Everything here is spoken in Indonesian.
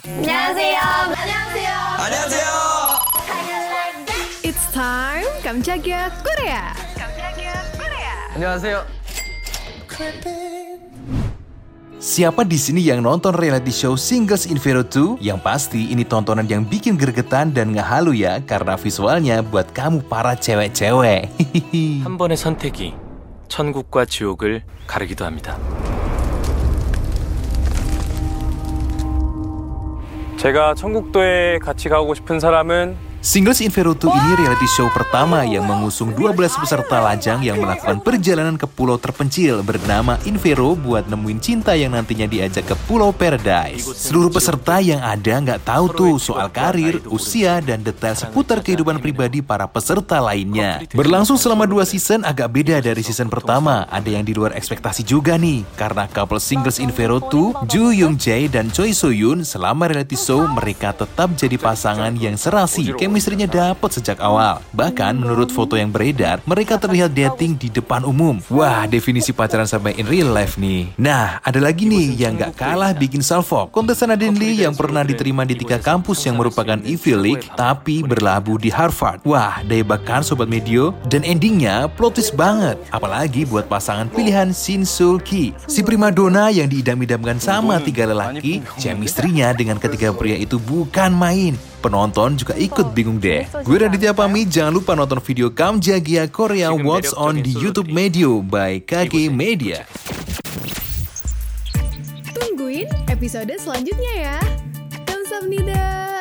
안녕하세요. 안녕하세요. 안녕하세요. It's time 깜짝이야 Korea. 안녕하세요. Siapa di sini yang nonton reality show Singles in Vero 2? Yang pasti ini tontonan yang bikin gregetan dan ngehalu ya karena visualnya buat kamu para cewek-cewek. Hihihi. 한 번의 선택이 천국과 지옥을 가르기도 합니다. 제가 천국도에 같이 가고 싶은 사람은 Singles in Vero 2 ini reality show pertama yang mengusung 12 peserta lajang yang melakukan perjalanan ke pulau terpencil bernama Invero buat nemuin cinta yang nantinya diajak ke Pulau Paradise. Seluruh peserta yang ada nggak tahu tuh soal karir, usia, dan detail seputar kehidupan pribadi para peserta lainnya. Berlangsung selama dua season agak beda dari season pertama. Ada yang di luar ekspektasi juga nih, karena couple Singles in Vero 2, Ju Young Jae dan Choi So Yoon selama reality show mereka tetap jadi pasangan yang serasi. Chemistry-nya dapat sejak awal. Bahkan menurut foto yang beredar, mereka terlihat dating di depan umum. Wah, definisi pacaran sampai in real life nih. Nah, ada lagi nih yang gak kalah bikin salfok. Kontesan Nadine Lee yang pernah diterima di tiga kampus yang merupakan Ivy League, tapi berlabuh di Harvard. Wah, daya bahkan Sobat Medio. Dan endingnya plot twist banget. Apalagi buat pasangan pilihan Shin Sul Ki. Si primadona yang diidam-idamkan sama tiga lelaki, chemistry-nya dengan ketiga pria itu bukan main. Penonton juga ikut bingung deh. Gue Raditya pamit, jangan lupa nonton video Kam Jagia Korea What's On di YouTube Medio by KG Media. Tungguin episode selanjutnya ya. Kamsahamnida.